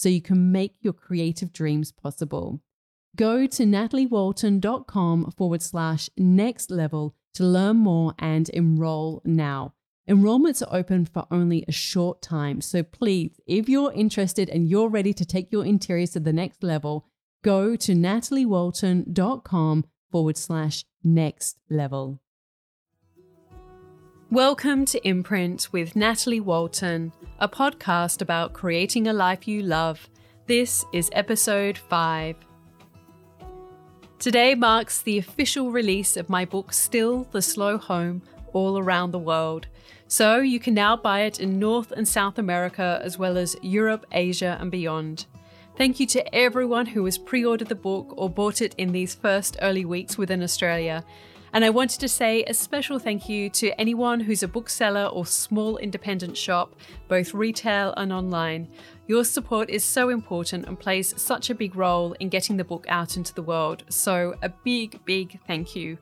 so you can make your creative dreams possible. Go to nataliewalton.com forward slash next level to learn more and enroll now. Enrollments are open for only a short time, so please, if you're interested and you're ready to take your interiors to the next level, go to nataliewalton.com forward slash next level. Welcome to Imprint with Natalie Walton, a podcast about creating a life you love. This is episode 5. Today marks the official release of my book, Still the Slow Home, all around the world. So you can now buy it in North and South America, as well as Europe, Asia, and beyond. Thank you to everyone who has pre ordered the book or bought it in these first early weeks within Australia. And I wanted to say a special thank you to anyone who's a bookseller or small independent shop, both retail and online. Your support is so important and plays such a big role in getting the book out into the world. So, a big, big thank you.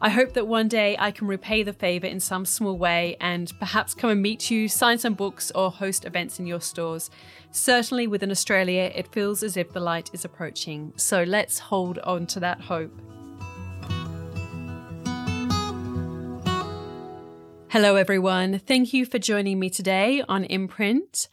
I hope that one day I can repay the favour in some small way and perhaps come and meet you, sign some books, or host events in your stores. Certainly within Australia, it feels as if the light is approaching. So let's hold on to that hope. Hello, everyone. Thank you for joining me today on Imprint.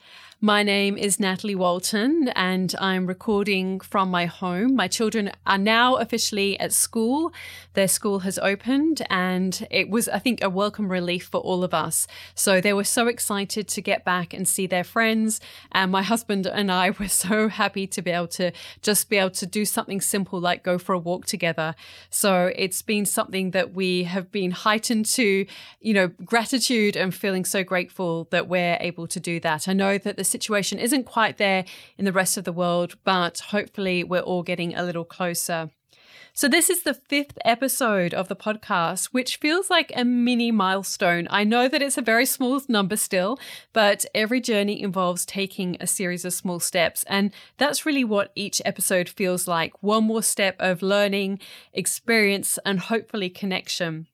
My name is Natalie Walton, and I'm recording from my home. My children are now officially at school. Their school has opened, and it was, I think, a welcome relief for all of us. So they were so excited to get back and see their friends. And my husband and I were so happy to be able to just be able to do something simple like go for a walk together. So it's been something that we have been heightened to, you know, gratitude and feeling so grateful that we're able to do that. I know that the situation isn't quite there in the rest of the world, but hopefully we're all getting a little closer. So, this is the fifth episode of the podcast, which feels like a mini milestone. I know that it's a very small number still, but every journey involves taking a series of small steps. And that's really what each episode feels like one more step of learning, experience, and hopefully connection.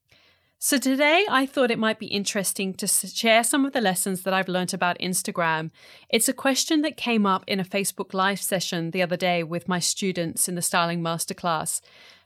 So, today I thought it might be interesting to share some of the lessons that I've learned about Instagram. It's a question that came up in a Facebook Live session the other day with my students in the Styling Masterclass.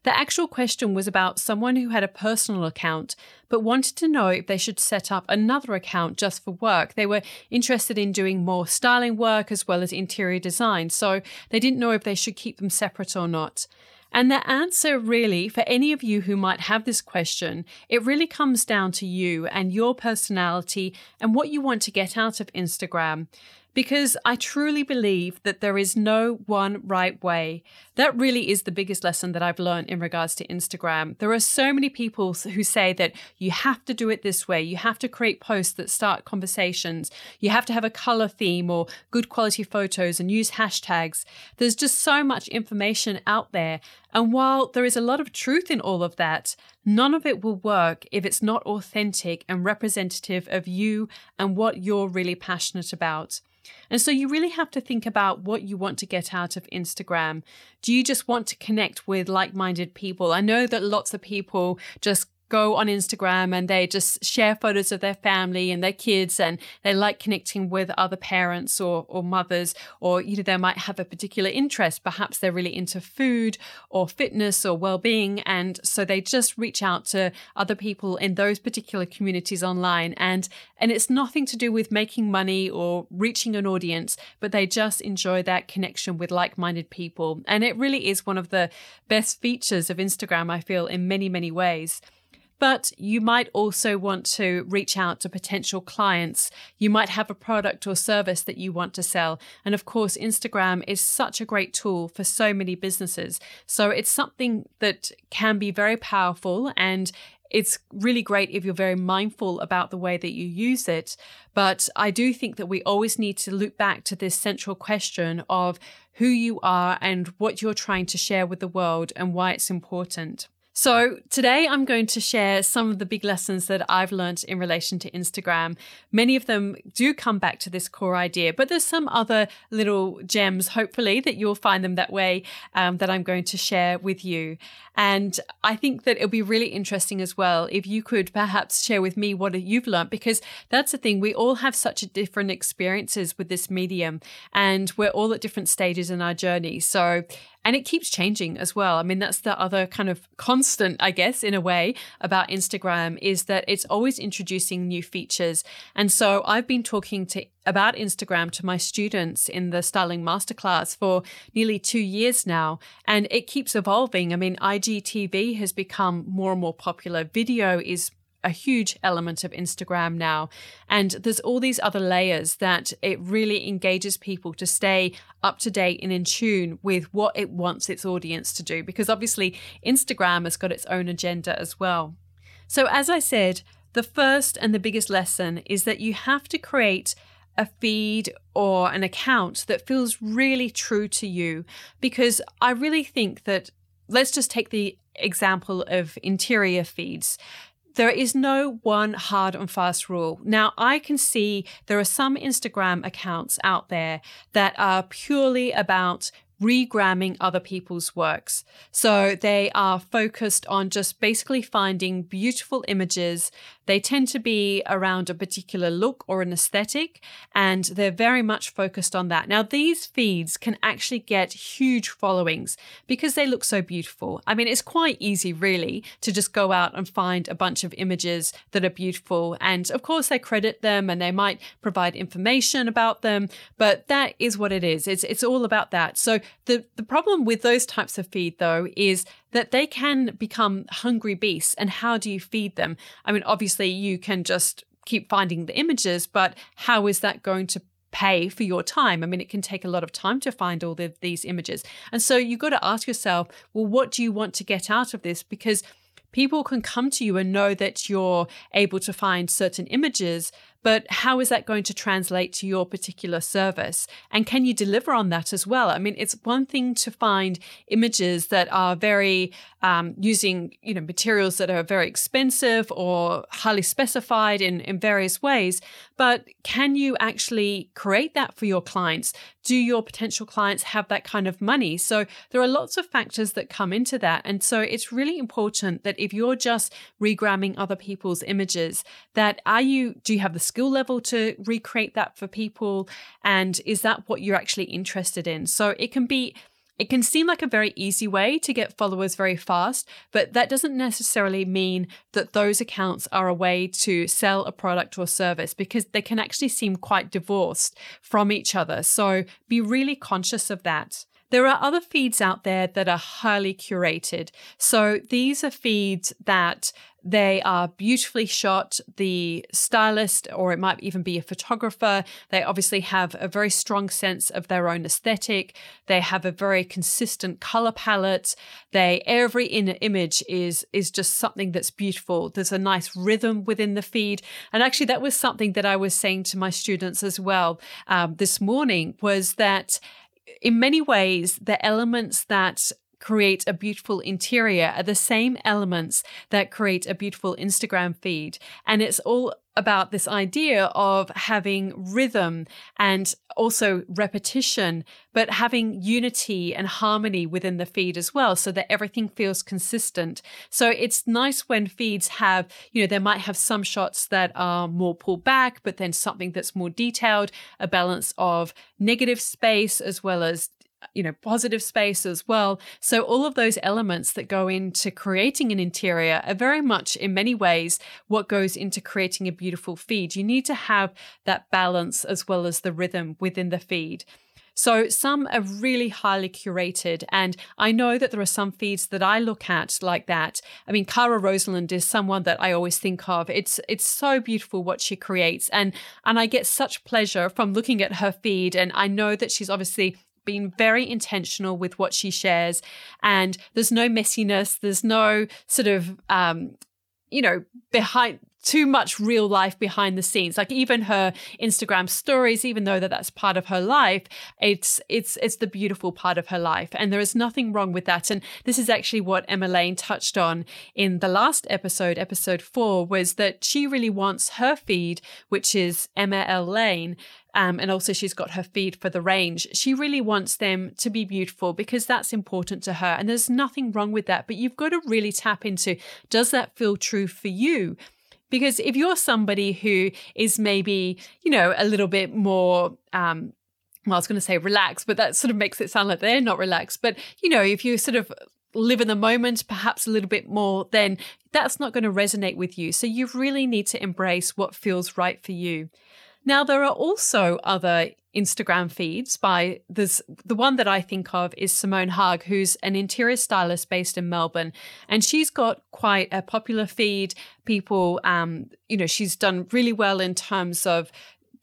The actual question was about someone who had a personal account but wanted to know if they should set up another account just for work. They were interested in doing more styling work as well as interior design, so they didn't know if they should keep them separate or not. And the answer, really, for any of you who might have this question, it really comes down to you and your personality and what you want to get out of Instagram because I truly believe that there is no one right way. That really is the biggest lesson that I've learned in regards to Instagram. There are so many people who say that you have to do it this way, you have to create posts that start conversations, you have to have a color theme or good quality photos and use hashtags. There's just so much information out there. And while there is a lot of truth in all of that, none of it will work if it's not authentic and representative of you and what you're really passionate about. And so you really have to think about what you want to get out of Instagram. Do you just want to connect with like minded people? I know that lots of people just go on Instagram and they just share photos of their family and their kids and they like connecting with other parents or, or mothers or you know they might have a particular interest. Perhaps they're really into food or fitness or well-being. And so they just reach out to other people in those particular communities online. And and it's nothing to do with making money or reaching an audience but they just enjoy that connection with like-minded people. And it really is one of the best features of Instagram I feel in many many ways but you might also want to reach out to potential clients. You might have a product or service that you want to sell. And of course, Instagram is such a great tool for so many businesses. So it's something that can be very powerful and it's really great if you're very mindful about the way that you use it. But I do think that we always need to loop back to this central question of who you are and what you're trying to share with the world and why it's important. So, today I'm going to share some of the big lessons that I've learned in relation to Instagram. Many of them do come back to this core idea, but there's some other little gems, hopefully, that you'll find them that way um, that I'm going to share with you. And I think that it'll be really interesting as well if you could perhaps share with me what you've learned, because that's the thing. We all have such a different experiences with this medium, and we're all at different stages in our journey. So, and it keeps changing as well. I mean, that's the other kind of constant, I guess, in a way about Instagram is that it's always introducing new features. And so I've been talking to about Instagram to my students in the styling masterclass for nearly two years now, and it keeps evolving. I mean, IGTV has become more and more popular. Video is a huge element of Instagram now. And there's all these other layers that it really engages people to stay up to date and in tune with what it wants its audience to do. Because obviously, Instagram has got its own agenda as well. So, as I said, the first and the biggest lesson is that you have to create a feed or an account that feels really true to you. Because I really think that, let's just take the example of interior feeds there is no one hard and fast rule. Now, I can see there are some Instagram accounts out there that are purely about regramming other people's works. So they are focused on just basically finding beautiful images they tend to be around a particular look or an aesthetic, and they're very much focused on that. Now, these feeds can actually get huge followings because they look so beautiful. I mean, it's quite easy, really, to just go out and find a bunch of images that are beautiful. And of course, they credit them and they might provide information about them, but that is what it is. It's, it's all about that. So, the, the problem with those types of feed, though, is that they can become hungry beasts. And how do you feed them? I mean, obviously, you can just keep finding the images, but how is that going to pay for your time. I mean, it can take a lot of time to find all the, these images. And so you've got to ask yourself, well, what do you want to get out of this? Because people can come to you and know that you're able to find certain images, but how is that going to translate to your particular service? And can you deliver on that as well? I mean, it's one thing to find images that are very um, using, you know, materials that are very expensive or highly specified in, in various ways, but can you actually create that for your clients? Do your potential clients have that kind of money? So there are lots of factors that come into that. And so it's really important that if you're just regramming other people's images, that are you, do you have the skill level to recreate that for people? And is that what you're actually interested in? So it can be it can seem like a very easy way to get followers very fast, but that doesn't necessarily mean that those accounts are a way to sell a product or service because they can actually seem quite divorced from each other. So be really conscious of that. There are other feeds out there that are highly curated. So these are feeds that they are beautifully shot. The stylist, or it might even be a photographer, they obviously have a very strong sense of their own aesthetic. They have a very consistent color palette. They every inner image is is just something that's beautiful. There's a nice rhythm within the feed, and actually that was something that I was saying to my students as well um, this morning was that in many ways, the elements that create a beautiful interior are the same elements that create a beautiful Instagram feed. And it's all about this idea of having rhythm and also repetition, but having unity and harmony within the feed as well, so that everything feels consistent. So it's nice when feeds have, you know, they might have some shots that are more pulled back, but then something that's more detailed, a balance of negative space as well as you know, positive space as well. So all of those elements that go into creating an interior are very much in many ways what goes into creating a beautiful feed. You need to have that balance as well as the rhythm within the feed. So some are really highly curated. And I know that there are some feeds that I look at like that. I mean, Kara Rosenlund is someone that I always think of. It's it's so beautiful what she creates. And and I get such pleasure from looking at her feed. And I know that she's obviously been very intentional with what she shares and there's no messiness there's no sort of um you know behind too much real life behind the scenes like even her instagram stories even though that that's part of her life it's it's it's the beautiful part of her life and there is nothing wrong with that and this is actually what emma lane touched on in the last episode episode 4 was that she really wants her feed which is emma l lane um, and also, she's got her feed for the range. She really wants them to be beautiful because that's important to her. And there's nothing wrong with that. But you've got to really tap into does that feel true for you? Because if you're somebody who is maybe, you know, a little bit more, um, well, I was going to say relaxed, but that sort of makes it sound like they're not relaxed. But, you know, if you sort of live in the moment perhaps a little bit more, then that's not going to resonate with you. So you really need to embrace what feels right for you. Now, there are also other Instagram feeds by this the one that I think of is Simone Haag, who's an interior stylist based in Melbourne. And she's got quite a popular feed. People um, you know, she's done really well in terms of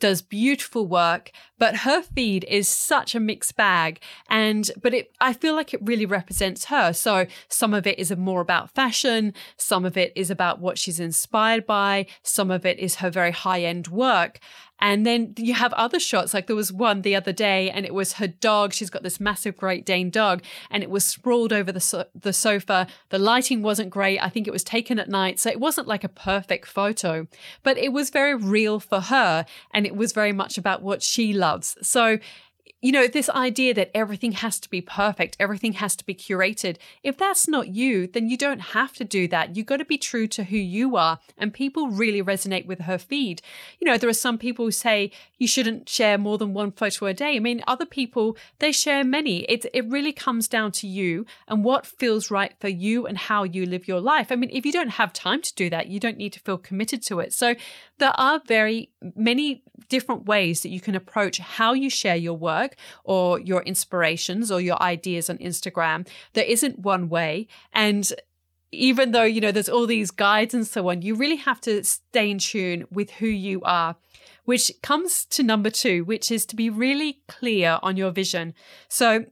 does beautiful work, but her feed is such a mixed bag. And, but it, I feel like it really represents her. So some of it is more about fashion. Some of it is about what she's inspired by. Some of it is her very high end work. And then you have other shots, like there was one the other day, and it was her dog. She's got this massive Great Dane dog, and it was sprawled over the, so- the sofa. The lighting wasn't great. I think it was taken at night. So it wasn't like a perfect photo, but it was very real for her. And it was very much about what she loves. So you know, this idea that everything has to be perfect, everything has to be curated. If that's not you, then you don't have to do that. You've got to be true to who you are. And people really resonate with her feed. You know, there are some people who say you shouldn't share more than one photo a day. I mean, other people, they share many. It, it really comes down to you and what feels right for you and how you live your life. I mean, if you don't have time to do that, you don't need to feel committed to it. So there are very many different ways that you can approach how you share your work or your inspirations or your ideas on Instagram. There isn't one way. And even though, you know, there's all these guides and so on, you really have to stay in tune with who you are, which comes to number two, which is to be really clear on your vision. So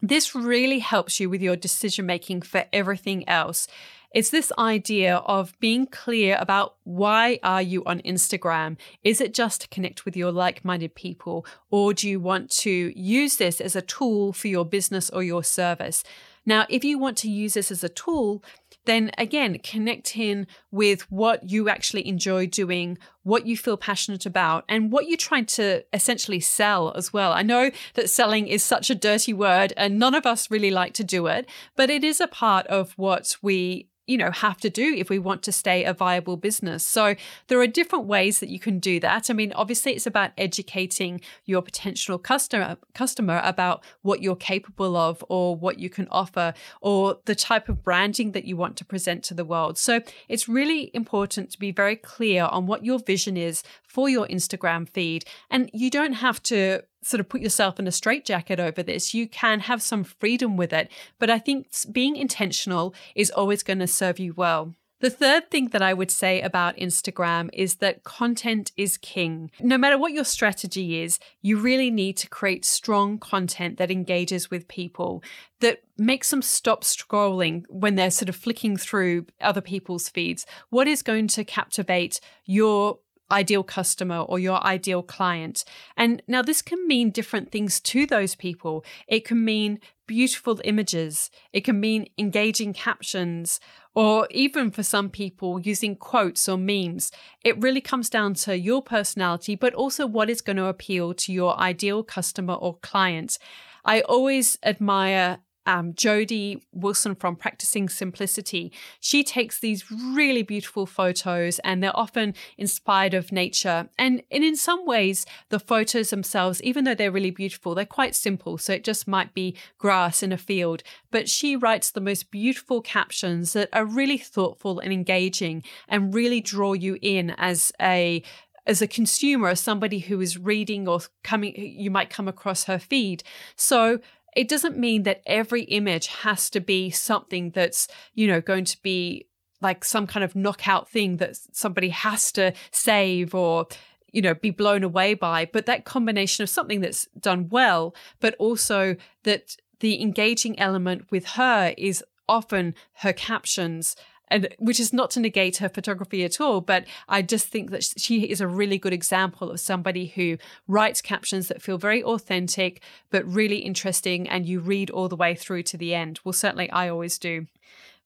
this really helps you with your decision making for everything else. It's this idea of being clear about why are you on Instagram? Is it just to connect with your like-minded people or do you want to use this as a tool for your business or your service? Now, if you want to use this as a tool, then again, connect in with what you actually enjoy doing, what you feel passionate about, and what you're trying to essentially sell as well. I know that selling is such a dirty word and none of us really like to do it, but it is a part of what we you know have to do if we want to stay a viable business. So there are different ways that you can do that. I mean obviously it's about educating your potential customer customer about what you're capable of or what you can offer or the type of branding that you want to present to the world. So it's really important to be very clear on what your vision is for your instagram feed and you don't have to sort of put yourself in a straitjacket over this. You can have some freedom with it. But I think being intentional is always going to serve you well. The third thing that I would say about Instagram is that content is king. No matter what your strategy is, you really need to create strong content that engages with people, that makes them stop scrolling when they're sort of flicking through other people's feeds. What is going to captivate your ideal customer or your ideal client. And now this can mean different things to those people. It can mean beautiful images, it can mean engaging captions, or even for some people using quotes or memes. It really comes down to your personality, but also what is going to appeal to your ideal customer or client. I always admire um, Wilson from Practicing Simplicity. She takes these really beautiful photos and they're often inspired of nature. And, and in some ways, the photos themselves, even though they're really beautiful, they're quite simple. So it just might be grass in a field. But she writes the most beautiful captions that are really thoughtful and engaging and really draw you in as a as a consumer, as somebody who is reading or coming, you might come across her feed. So it doesn't mean that every image has to be something that's, you know, going to be like some kind of knockout thing that somebody has to save or you know be blown away by but that combination of something that's done well but also that the engaging element with her is often her captions and which is not to negate her photography at all but i just think that she is a really good example of somebody who writes captions that feel very authentic but really interesting and you read all the way through to the end. Well certainly i always do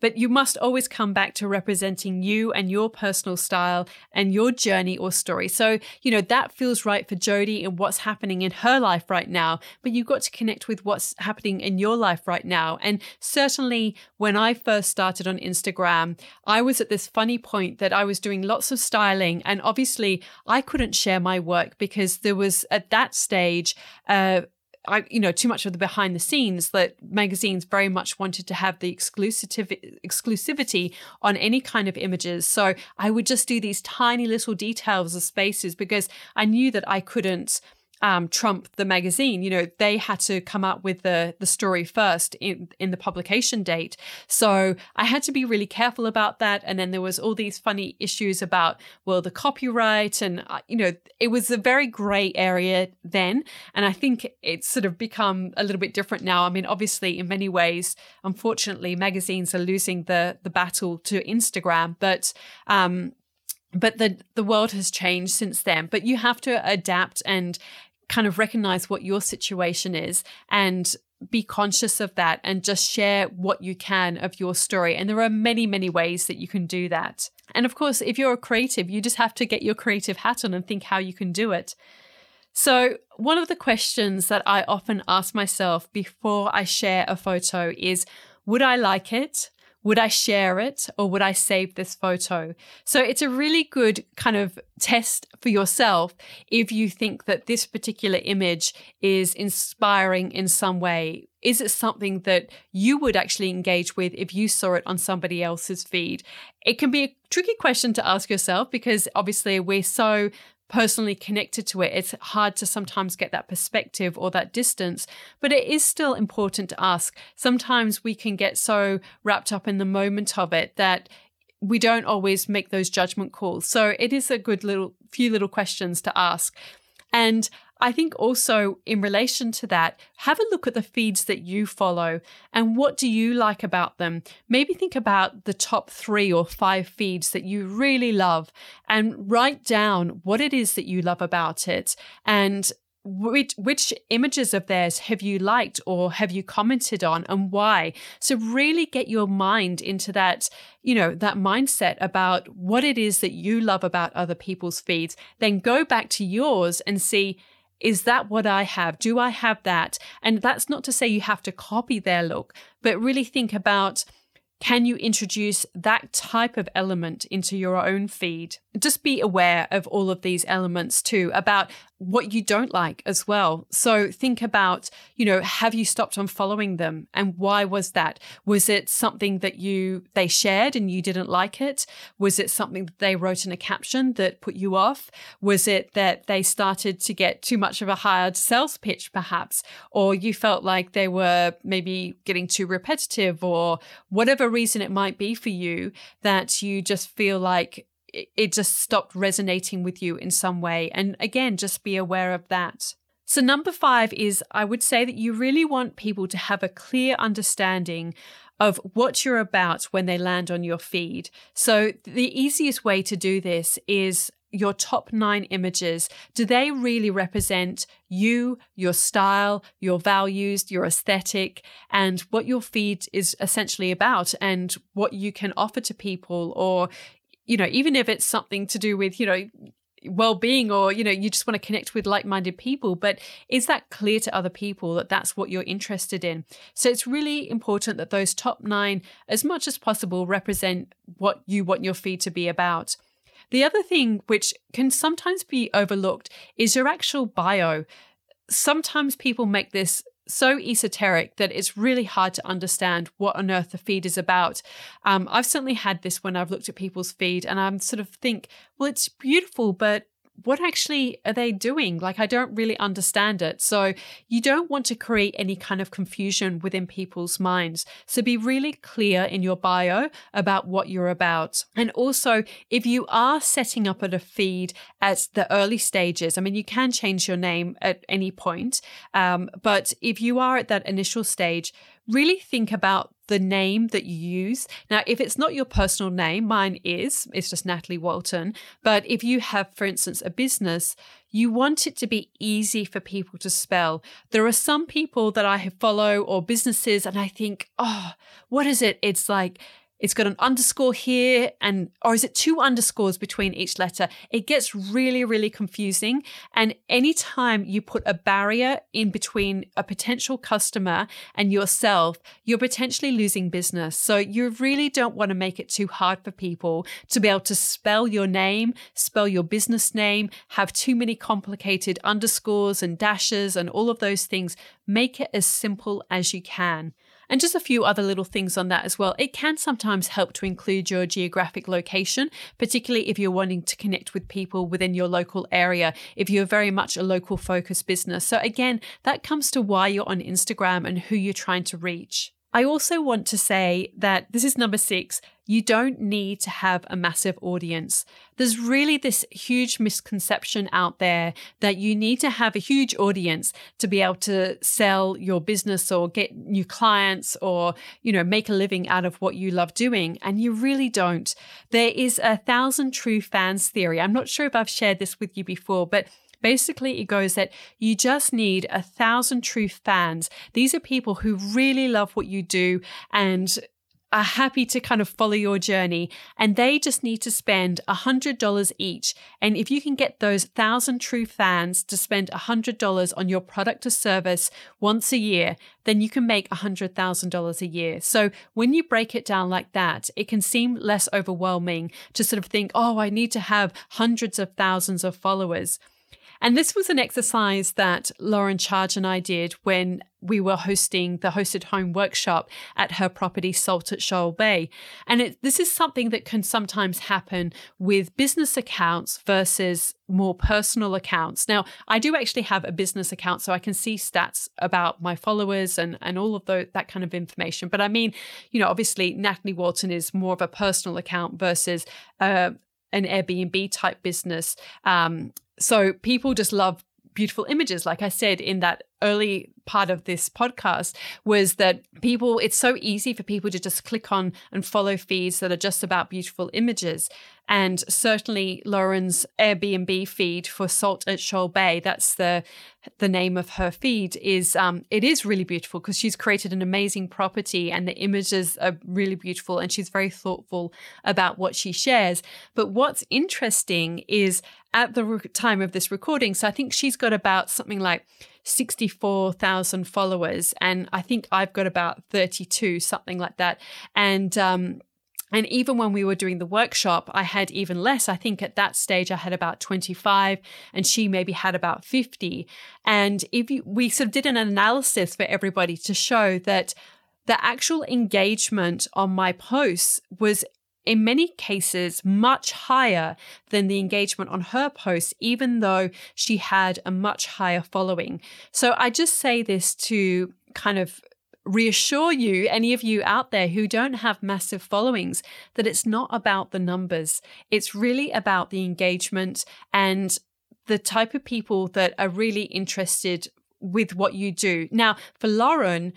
but you must always come back to representing you and your personal style and your journey or story. So, you know, that feels right for Jody and what's happening in her life right now, but you've got to connect with what's happening in your life right now. And certainly when I first started on Instagram, I was at this funny point that I was doing lots of styling and obviously I couldn't share my work because there was at that stage uh, I, you know, too much of the behind the scenes that magazines very much wanted to have the exclusivity exclusivity on any kind of images. So I would just do these tiny little details of spaces because I knew that I couldn't um, trump the magazine. You know, they had to come up with the the story first in in the publication date. So I had to be really careful about that. And then there was all these funny issues about well the copyright and uh, you know it was a very grey area then. And I think it's sort of become a little bit different now. I mean, obviously in many ways, unfortunately, magazines are losing the the battle to Instagram, but um, but the the world has changed since then but you have to adapt and kind of recognize what your situation is and be conscious of that and just share what you can of your story. And there are many, many ways that you can do that. And of course, if you're a creative, you just have to get your creative hat on and think how you can do it. So, one of the questions that I often ask myself before I share a photo is Would I like it? Would I share it or would I save this photo? So it's a really good kind of test for yourself if you think that this particular image is inspiring in some way. Is it something that you would actually engage with if you saw it on somebody else's feed? It can be a tricky question to ask yourself because obviously we're so personally connected to it, it's hard to sometimes get that perspective or that distance. But it is still important to ask. Sometimes we can get so wrapped up in the moment of it that we don't always make those judgment calls. So it is a good little few little questions to ask. And I think also in relation to that, have a look at the feeds that you follow and what do you like about them. Maybe think about the top three or five feeds that you really love and write down what it is that you love about it and which which images of theirs have you liked or have you commented on and why so really get your mind into that you know that mindset about what it is that you love about other people's feeds then go back to yours and see is that what I have? Do I have that? And that's not to say you have to copy their look, but really think about can you introduce that type of element into your own feed? Just be aware of all of these elements too, about what you don't like as well. So think about, you know, have you stopped on following them and why was that? Was it something that you they shared and you didn't like it? Was it something that they wrote in a caption that put you off? Was it that they started to get too much of a hired sales pitch perhaps or you felt like they were maybe getting too repetitive or whatever reason it might be for you that you just feel like it just stopped resonating with you in some way. And again, just be aware of that. So, number five is I would say that you really want people to have a clear understanding of what you're about when they land on your feed. So, the easiest way to do this is your top nine images. Do they really represent you, your style, your values, your aesthetic, and what your feed is essentially about and what you can offer to people? Or you know, even if it's something to do with, you know, well-being or you know you just want to connect with like-minded people but is that clear to other people that that's what you're interested in? So it's really important that those top 9 as much as possible represent what you want your feed to be about. The other thing which can sometimes be overlooked is your actual bio. Sometimes people make this so esoteric that it's really hard to understand what on earth the feed is about. Um, I've certainly had this when I've looked at people's feed and I'm sort of think, well, it's beautiful, but what actually are they doing? Like, I don't really understand it. So, you don't want to create any kind of confusion within people's minds. So, be really clear in your bio about what you're about. And also, if you are setting up at a feed at the early stages, I mean, you can change your name at any point. Um, but if you are at that initial stage, really think about the name that you use. Now, if it's not your personal name, mine is, it's just Natalie Walton. But if you have, for instance, a business, you want it to be easy for people to spell. There are some people that I follow or businesses, and I think, oh, what is it? It's like, it's got an underscore here and or is it two underscores between each letter? It gets really really confusing. And anytime you put a barrier in between a potential customer and yourself you're potentially losing business. So you really don't want to make it too hard for people to be able to spell your name spell your business name have too many complicated underscores and dashes and all of those things. Make it as simple as you can and just a few other little things on that as well. It can sometimes help to include your geographic location, particularly if you're wanting to connect with people within your local area, if you're very much a local focused business. So, again, that comes to why you're on Instagram and who you're trying to reach. I also want to say that this is number six. You don't need to have a massive audience. There's really this huge misconception out there that you need to have a huge audience to be able to sell your business or get new clients or, you know, make a living out of what you love doing. And you really don't. There is a thousand true fans theory. I'm not sure if I've shared this with you before, but Basically, it goes that you just need a thousand true fans. These are people who really love what you do and are happy to kind of follow your journey and they just need to spend $100 each. And if you can get those thousand true fans to spend $100 on your product or service once a year, then you can make $100,000 a year. So when you break it down like that, it can seem less overwhelming to sort of think, oh, I need to have hundreds of thousands of followers. And this was an exercise that Lauren Charge and I did when we were hosting the hosted home workshop at her property Salt at Shoal Bay. And it, this is something that can sometimes happen with business accounts versus more personal accounts. Now, I do actually have a business account, so I can see stats about my followers and, and all of the, that kind of information. But I mean, you know, obviously, Natalie Walton is more of a personal account versus uh, an Airbnb type business. Um, so people just love beautiful images. Like I said in that early part of this podcast, was that people, it's so easy for people to just click on and follow feeds that are just about beautiful images. And certainly Lauren's Airbnb feed for Salt at Shoal Bay, that's the the name of her feed, is um, it is really beautiful because she's created an amazing property and the images are really beautiful and she's very thoughtful about what she shares. But what's interesting is at the time of this recording, so I think she's got about something like 64,000 followers, and I think I've got about 32, something like that. And um, and even when we were doing the workshop, I had even less. I think at that stage I had about 25 and she maybe had about 50. And if you, we sort of did an analysis for everybody to show that the actual engagement on my posts was in many cases much higher than the engagement on her posts, even though she had a much higher following. So I just say this to kind of reassure you, any of you out there who don't have massive followings, that it's not about the numbers. It's really about the engagement and the type of people that are really interested with what you do. Now, for Lauren,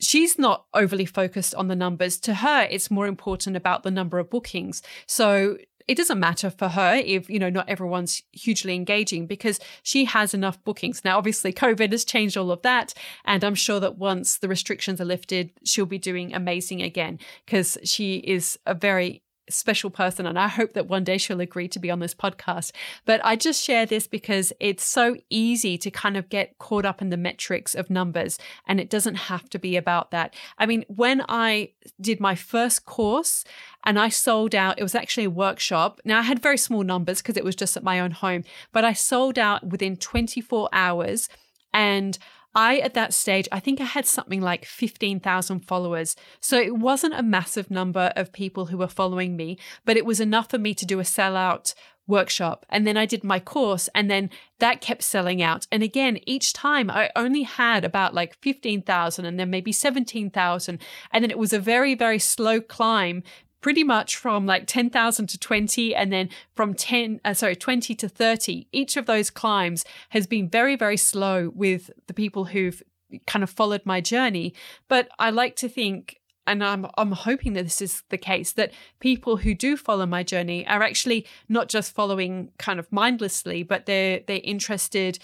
she's not overly focused on the numbers. To her, it's more important about the number of bookings. So it doesn't matter for her if you know not everyone's hugely engaging because she has enough bookings now obviously covid has changed all of that and i'm sure that once the restrictions are lifted she'll be doing amazing again because she is a very special person and I hope that one day she'll agree to be on this podcast. But I just share this because it's so easy to kind of get caught up in the metrics of numbers and it doesn't have to be about that. I mean, when I did my first course and I sold out, it was actually a workshop. Now I had very small numbers because it was just at my own home, but I sold out within 24 hours and I, at that stage, I think I had something like 15,000 followers. So it wasn't a massive number of people who were following me, but it was enough for me to do a sellout workshop. And then I did my course, and then that kept selling out. And again, each time I only had about like 15,000 and then maybe 17,000. And then it was a very, very slow climb pretty much from like 10,000 to 20 and then from 10 uh, sorry 20 to 30 each of those climbs has been very very slow with the people who've kind of followed my journey. But i like to think and I'm I'm hoping that this is the case that people who do follow my journey are actually not just following kind of mindlessly but they're they're interested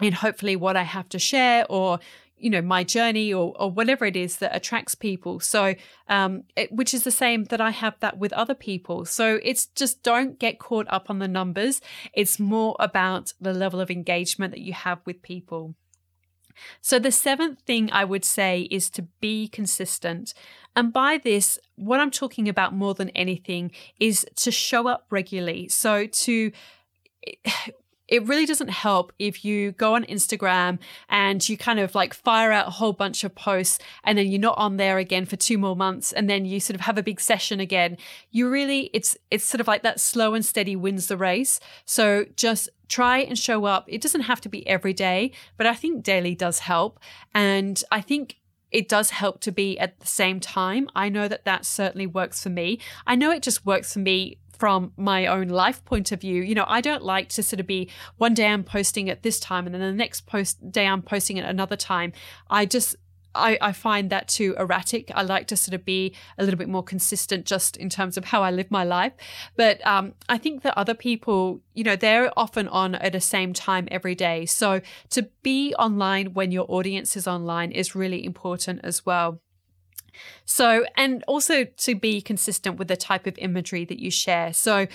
in hopefully what I have to share or you know my journey or or whatever it is that attracts people. So um it, which is the same that i have that with other people. So it's just don't get caught up on the numbers. It's more about the level of engagement that you have with people. So the seventh thing i would say is to be consistent. And by this what i'm talking about more than anything is to show up regularly. So to it really doesn't help if you go on Instagram and you kind of like fire out a whole bunch of posts and then you're not on there again for two more months and then you sort of have a big session again. You really it's it's sort of like that slow and steady wins the race. So just try and show up. It doesn't have to be every day, but I think daily does help and I think it does help to be at the same time. I know that that certainly works for me. I know it just works for me from my own life point of view. You know, I don't like to sort of be one day I'm posting at this time and then the next post day I'm posting at another time. I just I, I find that too erratic. I like to sort of be a little bit more consistent just in terms of how I live my life. But um, I think that other people, you know, they're often on at the same time every day. So to be online when your audience is online is really important as well. So, and also to be consistent with the type of imagery that you share. So,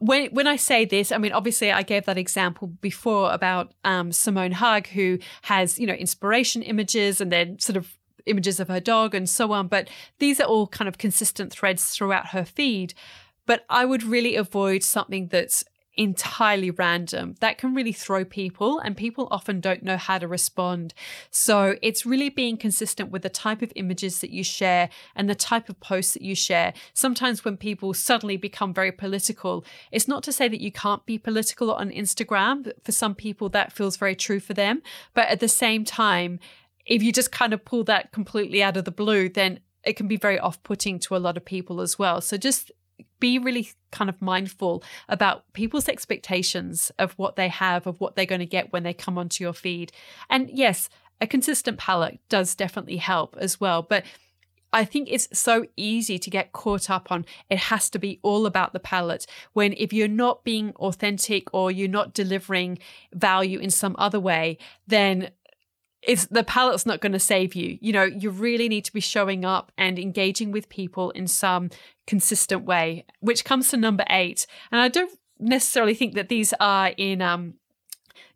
when when I say this, I mean obviously I gave that example before about um, Simone Haag, who has you know inspiration images and then sort of images of her dog and so on. But these are all kind of consistent threads throughout her feed. But I would really avoid something that's entirely random. That can really throw people, and people often don't know how to respond. So it's really being consistent with the type of images that you share and the type of posts that you share. Sometimes when people suddenly become very political, it's not to say that you can't be political on Instagram. For some people, that feels very true for them. But at the same time, if you just kind of pull that completely out of the blue, then it can be very off putting to a lot of people as well. So just be really kind of mindful about people's expectations of what they have, of what they're going to get when they come onto your feed. And yes, a consistent palette does definitely help as well. But I think it's so easy to get caught up on it has to be all about the palette when if you're not being authentic or you're not delivering value in some other way, then it's the palette's not going to save you. You know, you really need to be showing up and engaging with people in some consistent way, which comes to number eight. And I don't necessarily think that these are in um,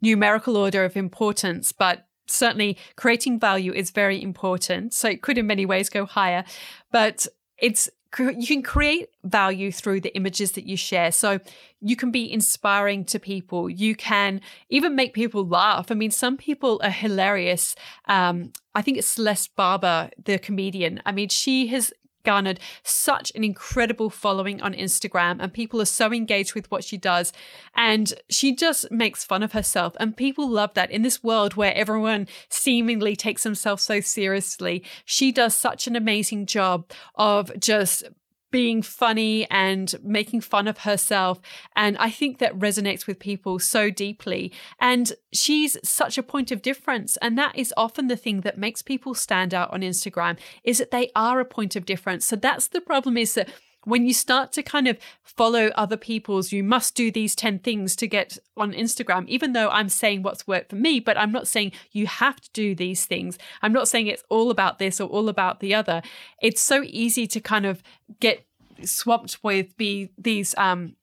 numerical order of importance, but certainly creating value is very important. So it could in many ways go higher, but it's you can create value through the images that you share. So you can be inspiring to people. You can even make people laugh. I mean, some people are hilarious. Um, I think it's Celeste Barber, the comedian. I mean, she has garnered such an incredible following on Instagram, and people are so engaged with what she does. And she just makes fun of herself, and people love that. In this world where everyone seemingly takes themselves so seriously, she does such an amazing job of just being funny and making fun of herself. And I think that resonates with people so deeply. And she's such a point of difference. And that is often the thing that makes people stand out on Instagram is that they are a point of difference. So that's the problem is that when you start to kind of follow other people's, you must do these 10 things to get on Instagram, even though I'm saying what's worked for me, but I'm not saying you have to do these things. I'm not saying it's all about this or all about the other. It's so easy to kind of get swamped with be these, um,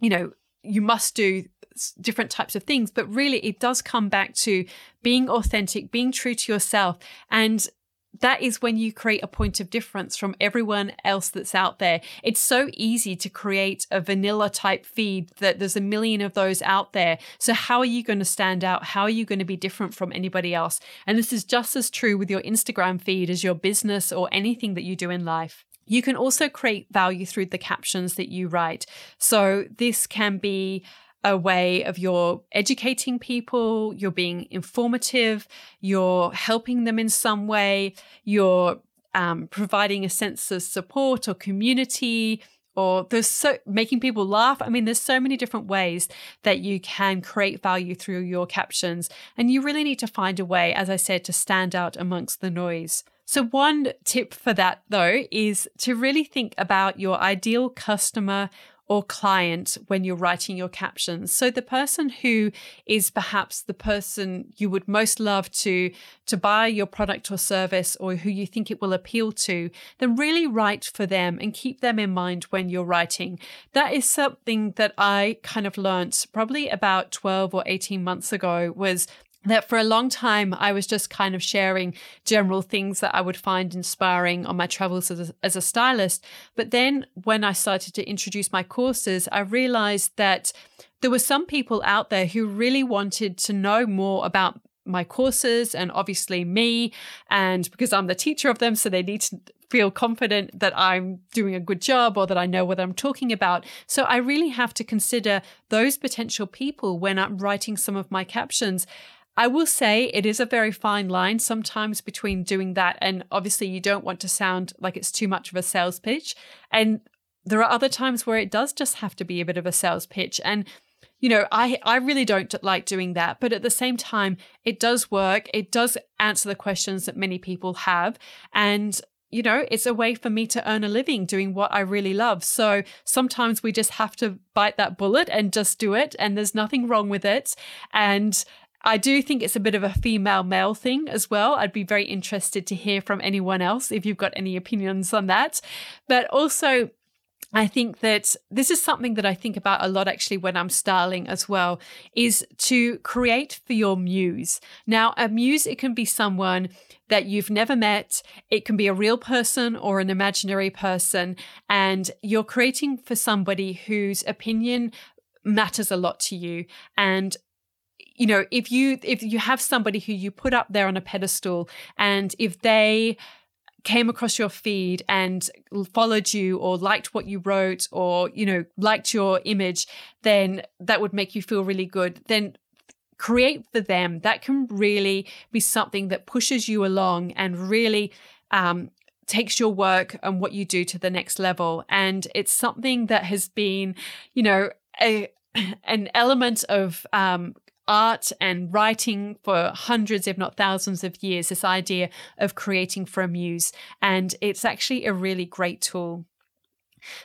you know, you must do different types of things, but really it does come back to being authentic, being true to yourself, and that is when you create a point of difference from everyone else that's out there. It's so easy to create a vanilla type feed that there's a million of those out there. So, how are you going to stand out? How are you going to be different from anybody else? And this is just as true with your Instagram feed as your business or anything that you do in life. You can also create value through the captions that you write. So, this can be a way of you're educating people, you're being informative, you're helping them in some way, you're um, providing a sense of support or community, or there's so making people laugh. I mean, there's so many different ways that you can create value through your captions, and you really need to find a way, as I said, to stand out amongst the noise. So, one tip for that though is to really think about your ideal customer or client when you're writing your captions. So the person who is perhaps the person you would most love to to buy your product or service or who you think it will appeal to, then really write for them and keep them in mind when you're writing. That is something that I kind of learnt probably about 12 or 18 months ago was that for a long time I was just kind of sharing general things that I would find inspiring on my travels as a, as a stylist. But then when I started to introduce my courses, I realized that there were some people out there who really wanted to know more about my courses and obviously me and because I'm the teacher of them so they need to feel confident that I'm doing a good job or that I know what I'm talking about. So I really have to consider those potential people when I'm writing some of my captions I will say it is a very fine line sometimes between doing that and obviously you don't want to sound like it's too much of a sales pitch. And there are other times where it does just have to be a bit of a sales pitch. And you know, I I really don't like doing that, but at the same time, it does work. It does answer the questions that many people have, and you know, it's a way for me to earn a living doing what I really love. So sometimes we just have to bite that bullet and just do it, and there's nothing wrong with it. And I do think it's a bit of a female male thing as well. I'd be very interested to hear from anyone else if you've got any opinions on that. But also, I think that this is something that I think about a lot actually when I'm styling as well is to create for your muse. Now, a muse, it can be someone that you've never met, it can be a real person or an imaginary person, and you're creating for somebody whose opinion matters a lot to you and you know if you if you have somebody who you put up there on a pedestal and if they came across your feed and followed you or liked what you wrote or you know liked your image then that would make you feel really good then create for them that can really be something that pushes you along and really um, takes your work and what you do to the next level. And it's something that has been, you know, a an element of um, art and writing for hundreds, if not thousands of years, this idea of creating for a muse. And it's actually a really great tool.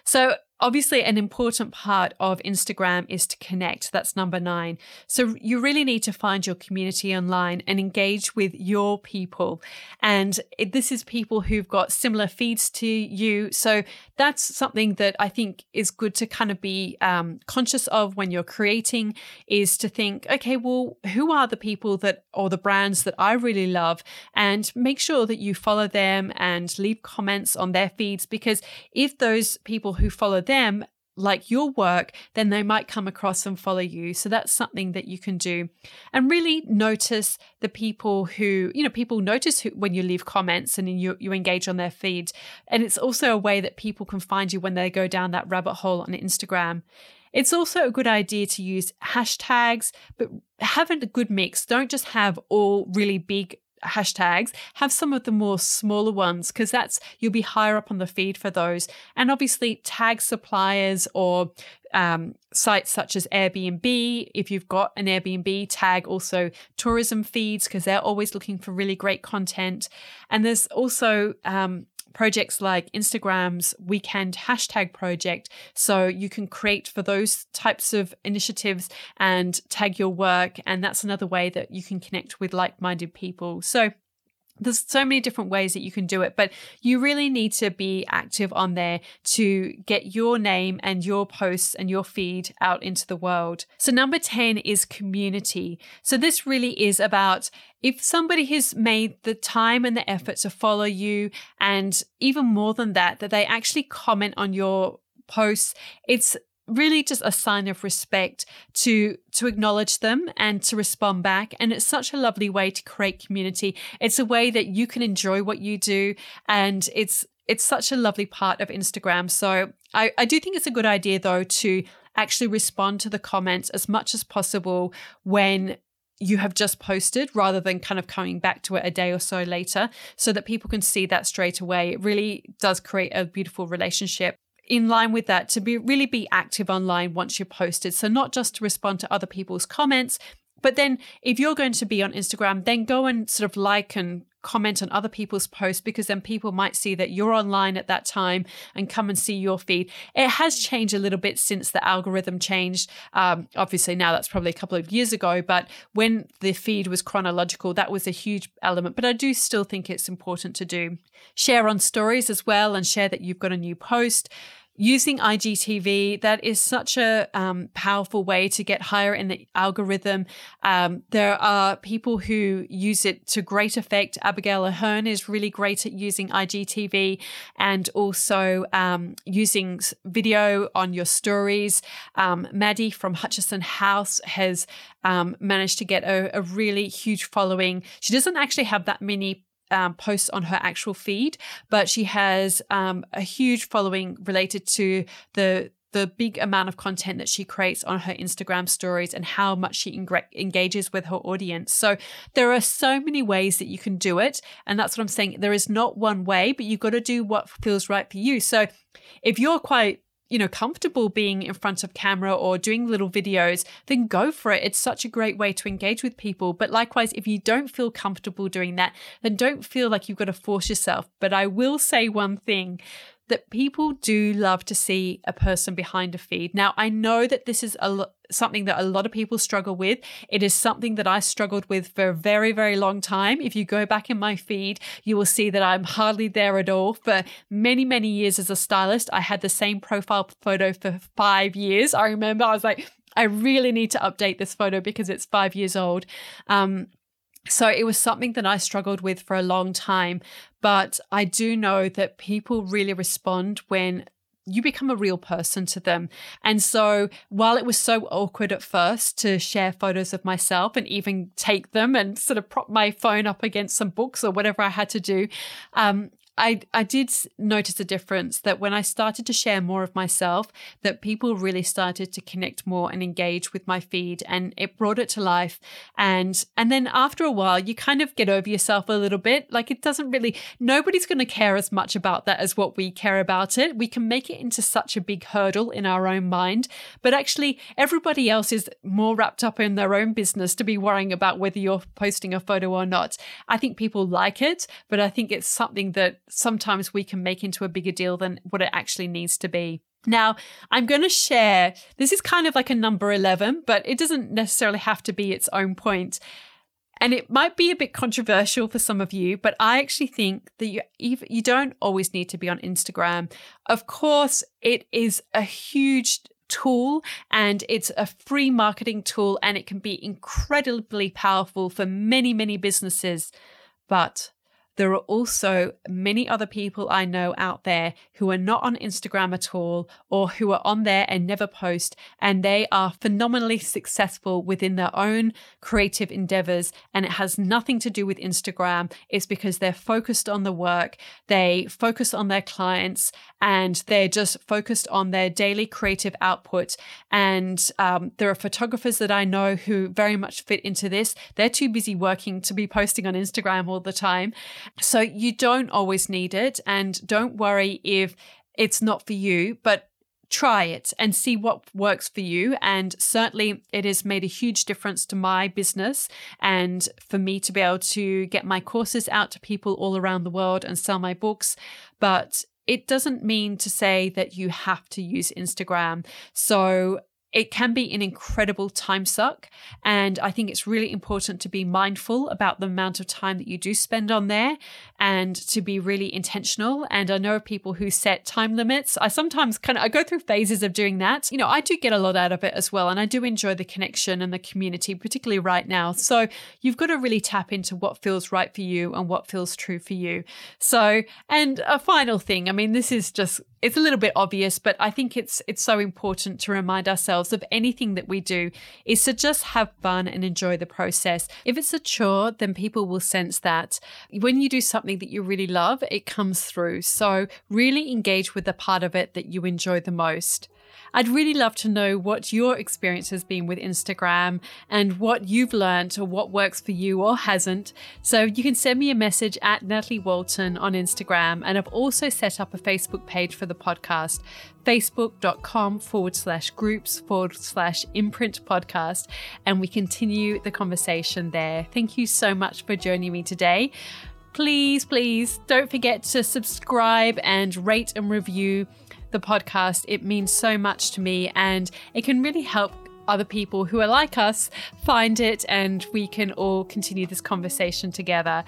So, Obviously, an important part of Instagram is to connect. That's number nine. So, you really need to find your community online and engage with your people. And this is people who've got similar feeds to you. So, that's something that I think is good to kind of be um, conscious of when you're creating is to think, okay, well, who are the people that or the brands that I really love? And make sure that you follow them and leave comments on their feeds because if those people who follow them like your work, then they might come across and follow you. So that's something that you can do. And really notice the people who, you know, people notice who, when you leave comments and you, you engage on their feed. And it's also a way that people can find you when they go down that rabbit hole on Instagram. It's also a good idea to use hashtags, but have a good mix. Don't just have all really big hashtags, have some of the more smaller ones because that's you'll be higher up on the feed for those. And obviously, tag suppliers or um, sites such as Airbnb. If you've got an Airbnb, tag also tourism feeds because they're always looking for really great content. And there's also um, projects like Instagram's weekend hashtag project. So you can create for those types of initiatives and tag your work. And that's another way that you can connect with like minded people. So there's so many different ways that you can do it, but you really need to be active on there to get your name and your posts and your feed out into the world. So, number 10 is community. So, this really is about if somebody has made the time and the effort to follow you, and even more than that, that they actually comment on your posts, it's really just a sign of respect to to acknowledge them and to respond back. And it's such a lovely way to create community. It's a way that you can enjoy what you do. And it's it's such a lovely part of instagram. So i, I do think it's a good idea though to actually respond to the comments as much as possible when you have just posted rather than kind of coming back to it a day or so later so that people can see that straight away. It really does create a beautiful relationship in line with that to be really be active online once you're posted. So not just to respond to other people's comments, but then if you're going to be on Instagram, then go and sort of like and comment on other people's posts because then people might see that you're online at that time and come and see your feed. It has changed a little bit since the algorithm changed. Um, obviously, now that's probably a couple of years ago, but when the feed was chronological, that was a huge element. But I do still think it's important to do. Share on stories as well and share that you've got a new post using IGTV, that is such a um, powerful way to get higher in the algorithm. Um, there are people who use it to great effect. Abigail Ahern is really great at using IGTV and also um, using video on your stories. Um, Maddie from Hutchison House has um, managed to get a, a really huge following. She doesn't actually have that many um, posts on her actual feed, but she has um, a huge following related to the the big amount of content that she creates on her Instagram stories and how much she engages with her audience. So there are so many ways that you can do it. And that's what I'm saying. There is not one way, but you've got to do what feels right for you. So if you're quite you know, comfortable being in front of camera or doing little videos, then go for it. It's such a great way to engage with people. But likewise, if you don't feel comfortable doing that, then don't feel like you've got to force yourself. But I will say one thing that people do love to see a person behind a feed. Now, I know that this is a lo- something that a lot of people struggle with. It is something that I struggled with for a very, very long time. If you go back in my feed, you will see that I'm hardly there at all. For many, many years as a stylist, I had the same profile photo for five years. I remember I was like, I really need to update this photo because it's five years old. Um, so it was something that I struggled with for a long time. But I do know that people really respond when you become a real person to them. And so while it was so awkward at first to share photos of myself and even take them and sort of prop my phone up against some books or whatever I had to do, um, I, I did notice a difference that when I started to share more of myself, that people really started to connect more and engage with my feed and it brought it to life. And and then after a while, you kind of get over yourself a little bit. Like it doesn't really nobody's gonna care as much about that as what we care about it. We can make it into such a big hurdle in our own mind. But actually everybody else is more wrapped up in their own business to be worrying about whether you're posting a photo or not. I think people like it, but I think it's something that sometimes we can make into a bigger deal than what it actually needs to be. Now, I'm going to share this is kind of like a number 11, but it doesn't necessarily have to be its own point. And it might be a bit controversial for some of you, but I actually think that you you don't always need to be on Instagram. Of course, it is a huge tool and it's a free marketing tool and it can be incredibly powerful for many many businesses. But there are also many other people I know out there who are not on Instagram at all or who are on there and never post, and they are phenomenally successful within their own creative endeavors. And it has nothing to do with Instagram. It's because they're focused on the work, they focus on their clients, and they're just focused on their daily creative output. And um, there are photographers that I know who very much fit into this. They're too busy working to be posting on Instagram all the time. So you don't always need it. And don't worry if it's not for you, but try it and see what works for you. And certainly, it has made a huge difference to my business and for me to be able to get my courses out to people all around the world and sell my books. But it doesn't mean to say that you have to use Instagram. So it can be an incredible time suck. And I think it's really important to be mindful about the amount of time that you do spend on there and to be really intentional. And I know people who set time limits. I sometimes kind of I go through phases of doing that. You know, I do get a lot out of it as well. And I do enjoy the connection and the community, particularly right now. So you've got to really tap into what feels right for you and what feels true for you. So, and a final thing, I mean, this is just it's a little bit obvious, but I think it's it's so important to remind ourselves of anything that we do is to just have fun and enjoy the process. If it's a chore, then people will sense that. When you do something that you really love, it comes through. So really engage with the part of it that you enjoy the most. I'd really love to know what your experience has been with Instagram and what you've learned or what works for you or hasn't. So you can send me a message at Natalie Walton on Instagram. And I've also set up a Facebook page for the podcast, facebook.com forward slash groups forward slash imprint podcast. And we continue the conversation there. Thank you so much for joining me today please, please don't forget to subscribe and rate and review the podcast. It means so much to me and it can really help other people who are like us find it and we can all continue this conversation together.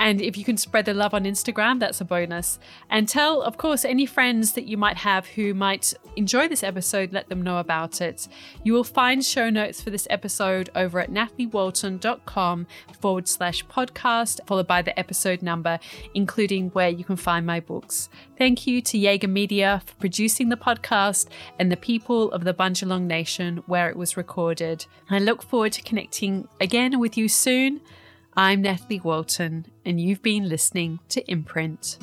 And if you can spread the love on Instagram, that's a bonus. And tell, of course, any friends that you might have who might enjoy this episode, let them know about it. You will find show notes for this episode over at nataliewalton.com forward slash podcast, followed by the episode number, including where you can find my books. Thank you to Jaeger Media for producing the podcast and the people of the Bundjalung Nation where it was recorded. I look forward to connecting again with you soon. I'm Natalie Walton, and you've been listening to Imprint.